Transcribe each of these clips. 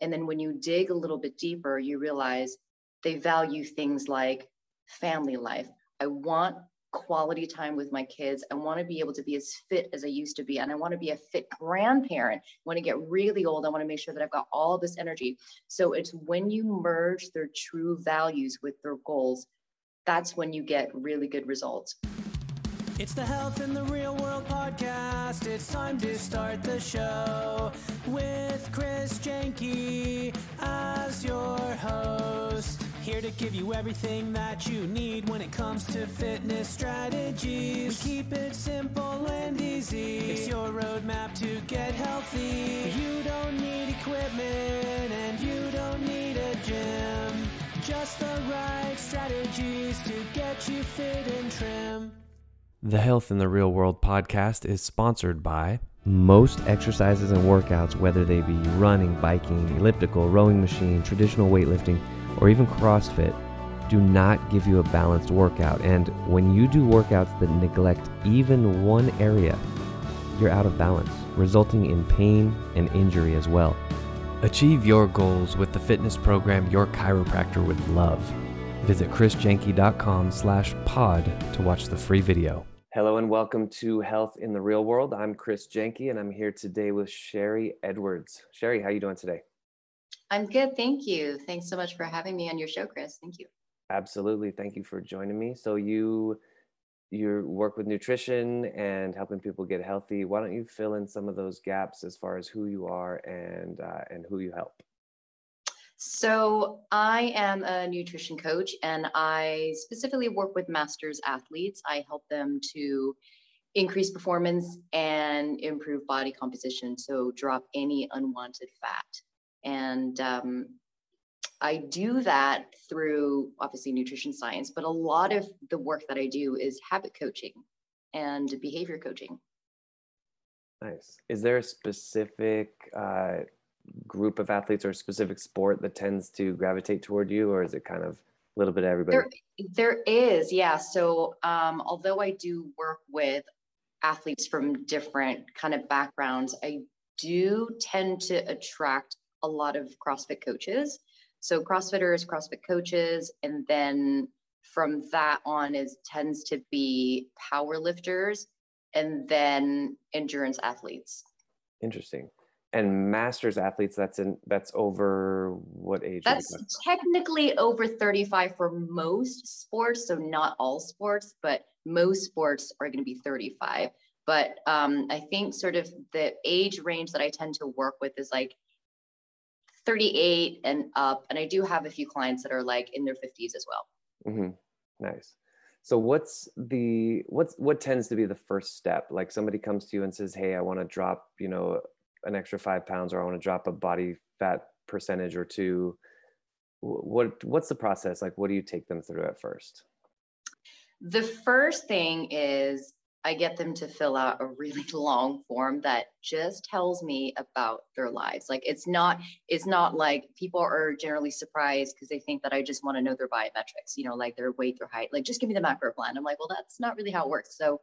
And then when you dig a little bit deeper, you realize they value things like family life. I want quality time with my kids. I want to be able to be as fit as I used to be. And I want to be a fit grandparent. When I get really old, I want to make sure that I've got all this energy. So it's when you merge their true values with their goals, that's when you get really good results. It's the Health in the Real World podcast. It's time to start the show with Chris Jenke as your host. Here to give you everything that you need when it comes to fitness strategies. We keep it simple and easy. It's your roadmap to get healthy. You don't need equipment and you don't need a gym. Just the right strategies to get you fit and trim. The Health in the Real World podcast is sponsored by most exercises and workouts, whether they be running, biking, elliptical, rowing machine, traditional weightlifting, or even CrossFit, do not give you a balanced workout. And when you do workouts that neglect even one area, you're out of balance, resulting in pain and injury as well. Achieve your goals with the fitness program your chiropractor would love. Visit chrisjenke.com slash pod to watch the free video. Hello and welcome to Health in the Real World. I'm Chris Jenke and I'm here today with Sherry Edwards. Sherry, how are you doing today? I'm good. Thank you. Thanks so much for having me on your show, Chris. Thank you. Absolutely. Thank you for joining me. So you you work with nutrition and helping people get healthy. Why don't you fill in some of those gaps as far as who you are and uh, and who you help? So, I am a nutrition coach and I specifically work with masters athletes. I help them to increase performance and improve body composition. So, drop any unwanted fat. And um, I do that through obviously nutrition science, but a lot of the work that I do is habit coaching and behavior coaching. Nice. Is there a specific uh, group of athletes or specific sport that tends to gravitate toward you, or is it kind of a little bit of everybody? There, there is, yeah. So, um, although I do work with athletes from different kind of backgrounds, I do tend to attract a lot of CrossFit coaches. So, CrossFitters, CrossFit coaches, and then from that on is tends to be power lifters and then endurance athletes. Interesting and masters athletes that's in that's over what age that's technically over 35 for most sports so not all sports but most sports are going to be 35 but um, i think sort of the age range that i tend to work with is like 38 and up and i do have a few clients that are like in their 50s as well. Mm-hmm. nice. So what's the what's what tends to be the first step? Like somebody comes to you and says hey i want to drop you know an extra five pounds or I want to drop a body fat percentage or two, what what's the process like? What do you take them through at first? The first thing is I get them to fill out a really long form that just tells me about their lives. Like it's not, it's not like people are generally surprised because they think that I just want to know their biometrics, you know, like their weight, their height. Like just give me the macro plan. I'm like, well, that's not really how it works. So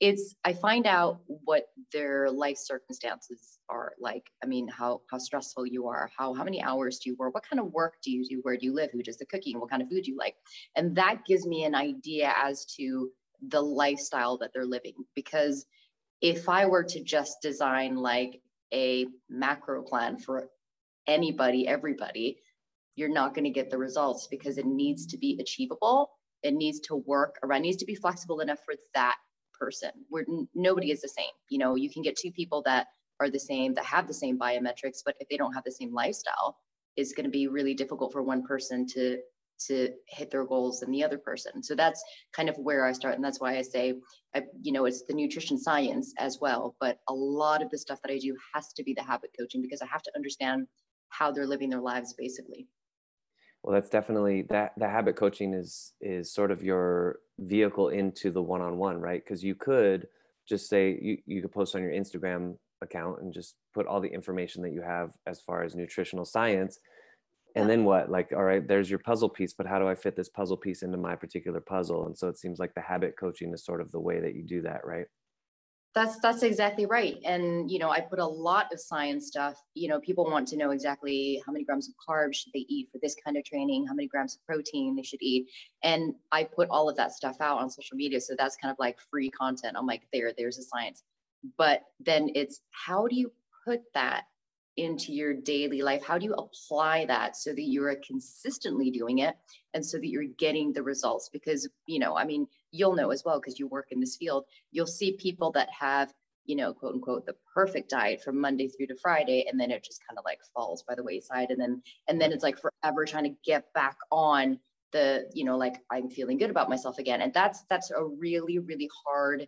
it's I find out what their life circumstances are like. I mean, how how stressful you are, how how many hours do you work, what kind of work do you do, where do you live, who does the cooking, what kind of food do you like, and that gives me an idea as to the lifestyle that they're living. Because if I were to just design like a macro plan for anybody, everybody, you're not going to get the results because it needs to be achievable. It needs to work around, it needs to be flexible enough for that person where nobody is the same. You know, you can get two people that are the same, that have the same biometrics, but if they don't have the same lifestyle, it's going to be really difficult for one person to to hit their goals than the other person. So that's kind of where I start. And that's why I say, I, you know, it's the nutrition science as well. But a lot of the stuff that I do has to be the habit coaching because I have to understand how they're living their lives basically. Well, that's definitely that the habit coaching is is sort of your vehicle into the one-on-one, right? Because you could just say you, you could post on your Instagram account and just put all the information that you have as far as nutritional science and then what like all right there's your puzzle piece but how do i fit this puzzle piece into my particular puzzle and so it seems like the habit coaching is sort of the way that you do that right That's that's exactly right. And you know, I put a lot of science stuff. You know, people want to know exactly how many grams of carbs should they eat for this kind of training, how many grams of protein they should eat. And I put all of that stuff out on social media. So that's kind of like free content. I'm like, there, there's a science. But then it's how do you put that into your daily life? How do you apply that so that you're consistently doing it and so that you're getting the results? Because, you know, I mean, you'll know as well because you work in this field, you'll see people that have, you know, quote unquote, the perfect diet from Monday through to Friday, and then it just kind of like falls by the wayside. And then, and then it's like forever trying to get back on the, you know, like I'm feeling good about myself again. And that's, that's a really, really hard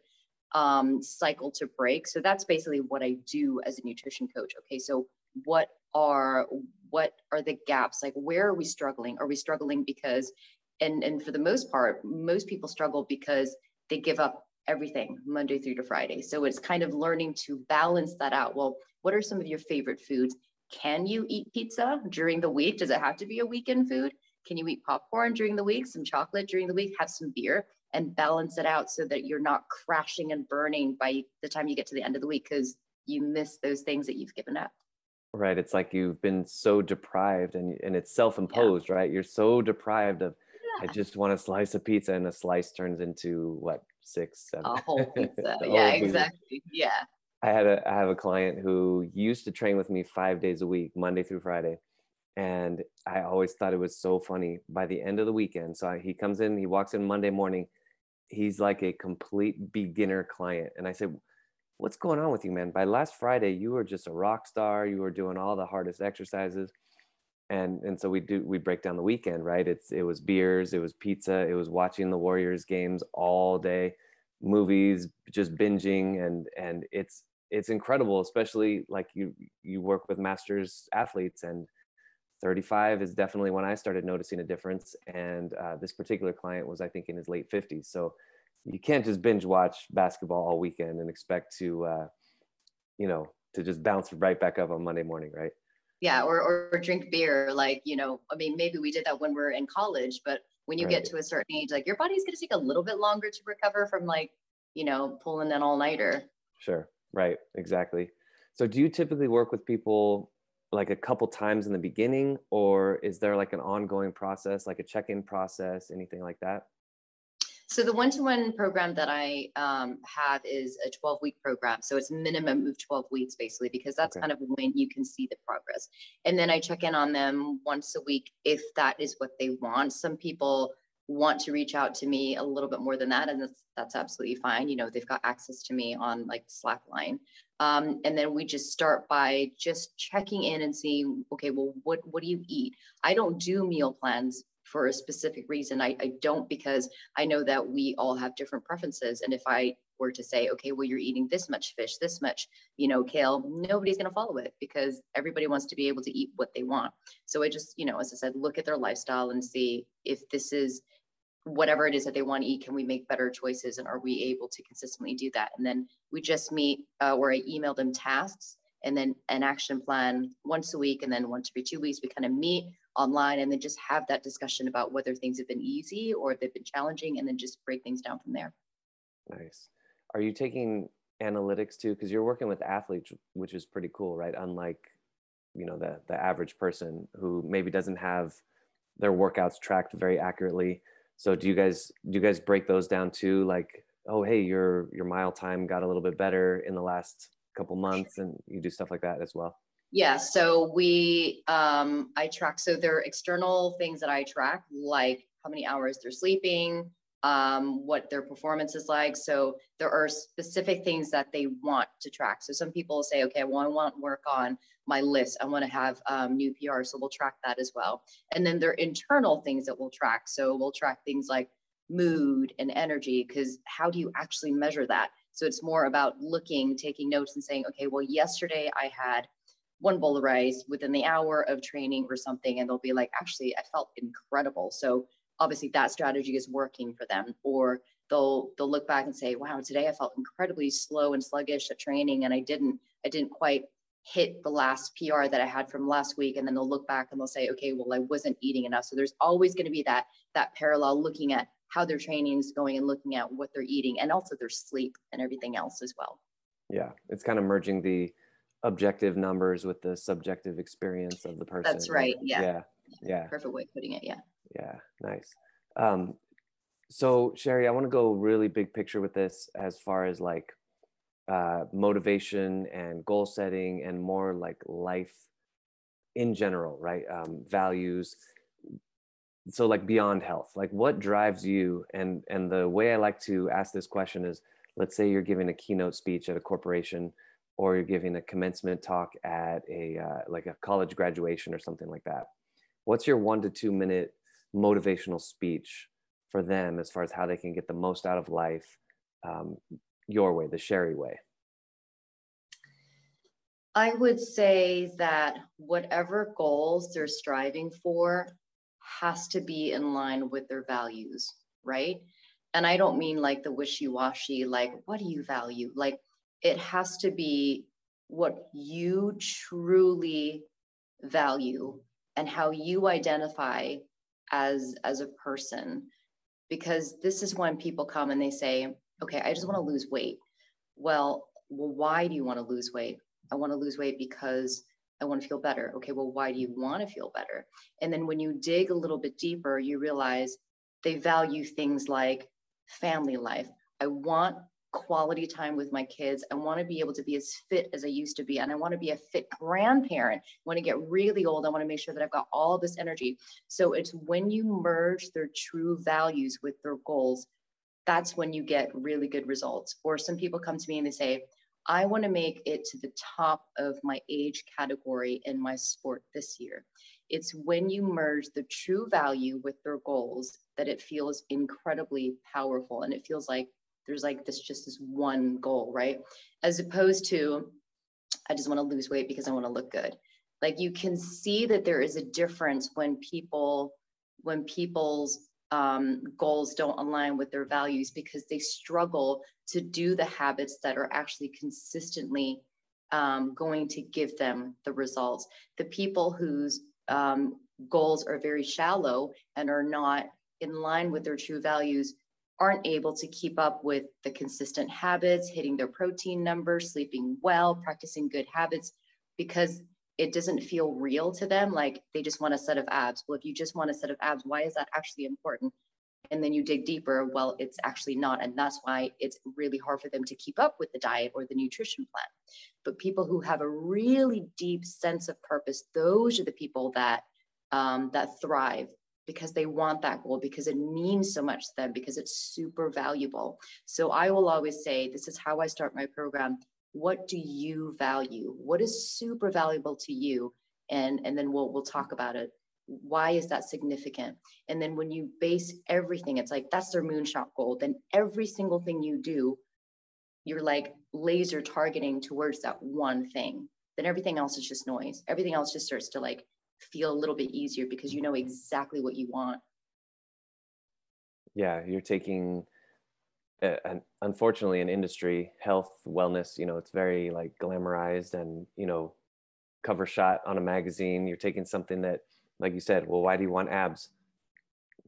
um, cycle to break. So that's basically what I do as a nutrition coach. Okay, so what are what are the gaps? Like where are we struggling? Are we struggling because and and for the most part, most people struggle because they give up everything Monday through to Friday. So it's kind of learning to balance that out. Well, what are some of your favorite foods? Can you eat pizza during the week? Does it have to be a weekend food? Can you eat popcorn during the week, some chocolate during the week, have some beer? And balance it out so that you're not crashing and burning by the time you get to the end of the week because you miss those things that you've given up. Right. It's like you've been so deprived and and it's self-imposed, yeah. right? You're so deprived of yeah. I just want a slice of pizza and a slice turns into what six, seven. A whole pizza. yeah, whole exactly. Pizza. Yeah. I had a I have a client who used to train with me five days a week, Monday through Friday. And I always thought it was so funny by the end of the weekend. So I, he comes in, he walks in Monday morning, he's like a complete beginner client. And I said, What's going on with you, man? By last Friday, you were just a rock star. You were doing all the hardest exercises. And and so we do we break down the weekend, right? It's it was beers, it was pizza, it was watching the Warriors games all day, movies, just binging, and and it's it's incredible, especially like you you work with masters athletes and 35 is definitely when I started noticing a difference. And uh, this particular client was, I think, in his late 50s. So you can't just binge watch basketball all weekend and expect to, uh, you know, to just bounce right back up on Monday morning, right? Yeah, or, or drink beer. Like, you know, I mean, maybe we did that when we are in college, but when you right. get to a certain age, like your body's going to take a little bit longer to recover from like, you know, pulling an all nighter. Sure. Right. Exactly. So do you typically work with people like a couple times in the beginning or is there like an ongoing process like a check-in process anything like that? So the one-to-one program that i um, have is a 12-week program. So it's minimum of 12 weeks basically because that's okay. kind of when you can see the progress. And then i check in on them once a week if that is what they want. Some people want to reach out to me a little bit more than that and that's that's absolutely fine you know they've got access to me on like slack line. Um, and then we just start by just checking in and seeing okay well what what do you eat? I don't do meal plans for a specific reason. I, I don't because i know that we all have different preferences and if i were to say okay well you're eating this much fish this much you know kale nobody's going to follow it because everybody wants to be able to eat what they want. So i just you know as i said look at their lifestyle and see if this is whatever it is that they want to eat, can we make better choices? And are we able to consistently do that? And then we just meet uh, where I email them tasks and then an action plan once a week. And then once every two weeks, we kind of meet online and then just have that discussion about whether things have been easy or if they've been challenging and then just break things down from there. Nice. Are you taking analytics too? Because you're working with athletes, which is pretty cool, right? Unlike, you know, the, the average person who maybe doesn't have their workouts tracked very accurately so do you guys do you guys break those down too? Like, oh hey, your your mile time got a little bit better in the last couple months, and you do stuff like that as well. Yeah, so we um I track so there are external things that I track, like how many hours they're sleeping, um, what their performance is like. So there are specific things that they want to track. So some people say, okay, well, I want work on my list. I want to have um, new PR. So we'll track that as well. And then there are internal things that we'll track. So we'll track things like mood and energy, because how do you actually measure that? So it's more about looking, taking notes and saying, okay, well, yesterday I had one bowl of rice within the hour of training or something. And they'll be like, actually, I felt incredible. So obviously that strategy is working for them. Or they'll they'll look back and say, wow, today I felt incredibly slow and sluggish at training and I didn't I didn't quite hit the last PR that I had from last week. And then they'll look back and they'll say, okay, well, I wasn't eating enough. So there's always going to be that that parallel looking at how their training is going and looking at what they're eating and also their sleep and everything else as well. Yeah, it's kind of merging the objective numbers with the subjective experience of the person. That's right. Yeah. Yeah. Yeah. Perfect way of putting it. Yeah. Yeah. Nice. Um, so Sherry, I want to go really big picture with this as far as like uh, motivation and goal setting and more like life in general, right? Um, values. So like beyond health, like what drives you? And and the way I like to ask this question is, let's say you're giving a keynote speech at a corporation, or you're giving a commencement talk at a uh, like a college graduation or something like that. What's your one to two minute motivational speech for them as far as how they can get the most out of life um, your way, the Sherry way? I would say that whatever goals they're striving for has to be in line with their values, right? And I don't mean like the wishy washy, like, what do you value? Like, it has to be what you truly value and how you identify as as a person because this is when people come and they say okay i just want to lose weight. Well well why do you want to lose weight? I want to lose weight because i want to feel better. Okay well why do you want to feel better? And then when you dig a little bit deeper you realize they value things like family life. I want quality time with my kids. I want to be able to be as fit as I used to be. And I want to be a fit grandparent. When I get really old, I want to make sure that I've got all this energy. So it's when you merge their true values with their goals, that's when you get really good results. Or some people come to me and they say, I want to make it to the top of my age category in my sport this year. It's when you merge the true value with their goals that it feels incredibly powerful and it feels like there's like this just this one goal, right? As opposed to, I just want to lose weight because I want to look good. Like you can see that there is a difference when people, when people's um, goals don't align with their values because they struggle to do the habits that are actually consistently um, going to give them the results. The people whose um, goals are very shallow and are not in line with their true values aren't able to keep up with the consistent habits, hitting their protein numbers, sleeping well, practicing good habits, because it doesn't feel real to them. Like they just want a set of abs. Well, if you just want a set of abs, why is that actually important? And then you dig deeper, well, it's actually not. And that's why it's really hard for them to keep up with the diet or the nutrition plan. But people who have a really deep sense of purpose, those are the people that um, that thrive because they want that goal because it means so much to them because it's super valuable. So i will always say this is how i start my program. What do you value? What is super valuable to you? And and then we'll we'll talk about it. Why is that significant? And then when you base everything it's like that's their moonshot goal. Then every single thing you do you're like laser targeting towards that one thing. Then everything else is just noise. Everything else just starts to like feel a little bit easier because you know exactly what you want. Yeah, you're taking an unfortunately an industry health wellness you know it's very like glamorized and you know cover shot on a magazine. You're taking something that like you said well why do you want abs?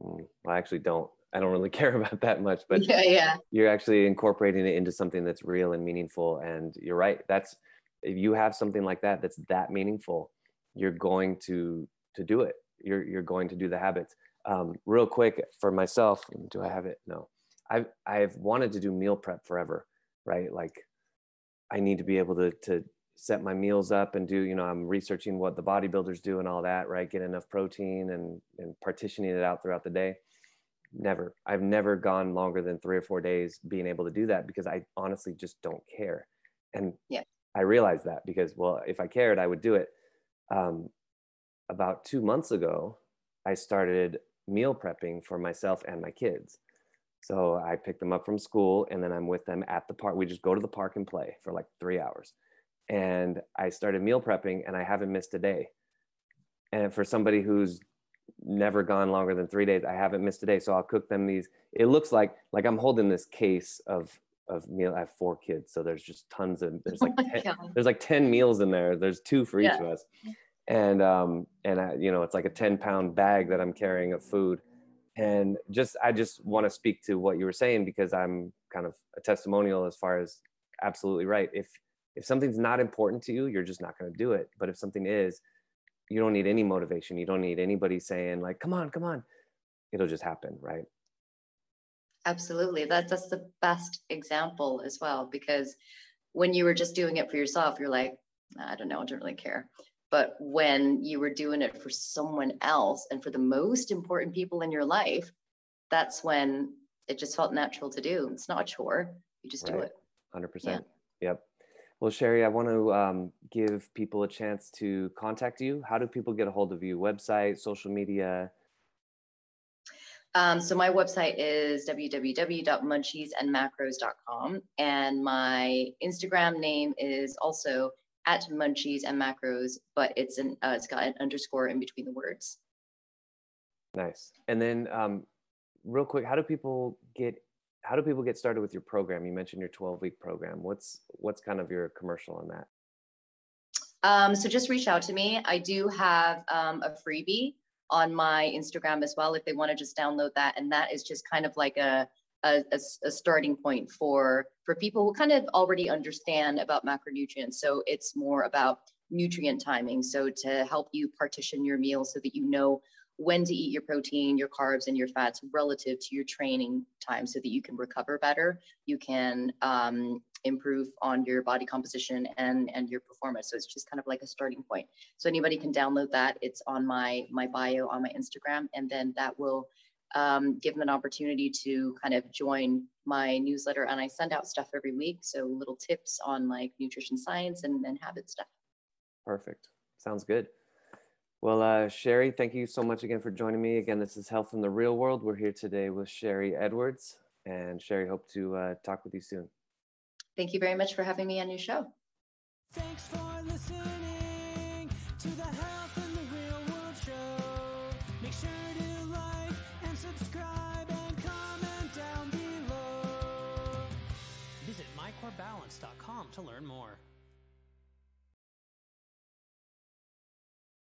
Mm, well, i actually don't i don't really care about that much but yeah yeah. you're actually incorporating it into something that's real and meaningful and you're right that's if you have something like that that's that meaningful you're going to to do it. You're you're going to do the habits. Um, real quick for myself do i have it? No. I've i've wanted to do meal prep forever right? Like i need to be able to to set my meals up and do you know i'm researching what the bodybuilders do and all that right? Get enough protein and and partitioning it out throughout the day. Never. I've never gone longer than three or four days being able to do that because i honestly just don't care. And yeah. I realized that because well if i cared i would do it um, about two months ago, I started meal prepping for myself and my kids. So I pick them up from school and then I'm with them at the park. We just go to the park and play for like three hours. And I started meal prepping and I haven't missed a day. And for somebody who's never gone longer than three days, I haven't missed a day. So I'll cook them these. It looks like like I'm holding this case of of meal. I have four kids, so there's just tons of there's like oh 10, there's like ten meals in there. There's two for each of us, and um and I, you know it's like a ten pound bag that I'm carrying of food, and just I just want to speak to what you were saying because I'm kind of a testimonial as far as absolutely right. If if something's not important to you, you're just not going to do it. But if something is, you don't need any motivation. You don't need anybody saying like, "Come on, come on." It'll just happen, right? Absolutely. That's that's the best example as well because when you were just doing it for yourself, you're like, I don't know, I don't really care. But when you were doing it for someone else and for the most important people in your life, that's when it just felt natural to do. It's not a chore. You just right. do it. 100%. Yeah. Yep. Well, Sherry, I want to um, give people a chance to contact you. How do people get a hold of you? Website, social media? Um, so my website is www.munchiesandmacros.com and my Instagram name is also at munchies and macros, but it's an uh, it's got an underscore in between the words. Nice. And then, um, real quick, how do people get how do people get started with your program? You mentioned your 12 week program. What's what's kind of your commercial on that? Um, so just reach out to me. I do have um, a freebie on my Instagram as well if they want to just download that. And that is just kind of like a, a, a, starting point for for people who kind of already understand about macronutrients. So it's more about nutrient timing. So to help you partition your meals so that you know when to eat your protein, your carbs, and your fats relative to your training time so that you can recover better. You can um, improve on your body composition and, and your performance. So it's just kind of like a starting point. So anybody can download that. It's on my, my bio on my Instagram, and then that will um, give them an opportunity to kind of join my newsletter. And I send out stuff every week. So little tips on like nutrition science and, and habit stuff. Perfect. Sounds good. Well, uh, Sherry, thank you so much again for joining me. Again, this is Health in the Real World. We're here today with Sherry Edwards. And Sherry, hope to uh, talk with you soon. Thank you very much for having me on your show. Thanks for listening to the Health in the Real World show. Make sure to like and subscribe and comment down below. Visit mycorebalance.com to learn more.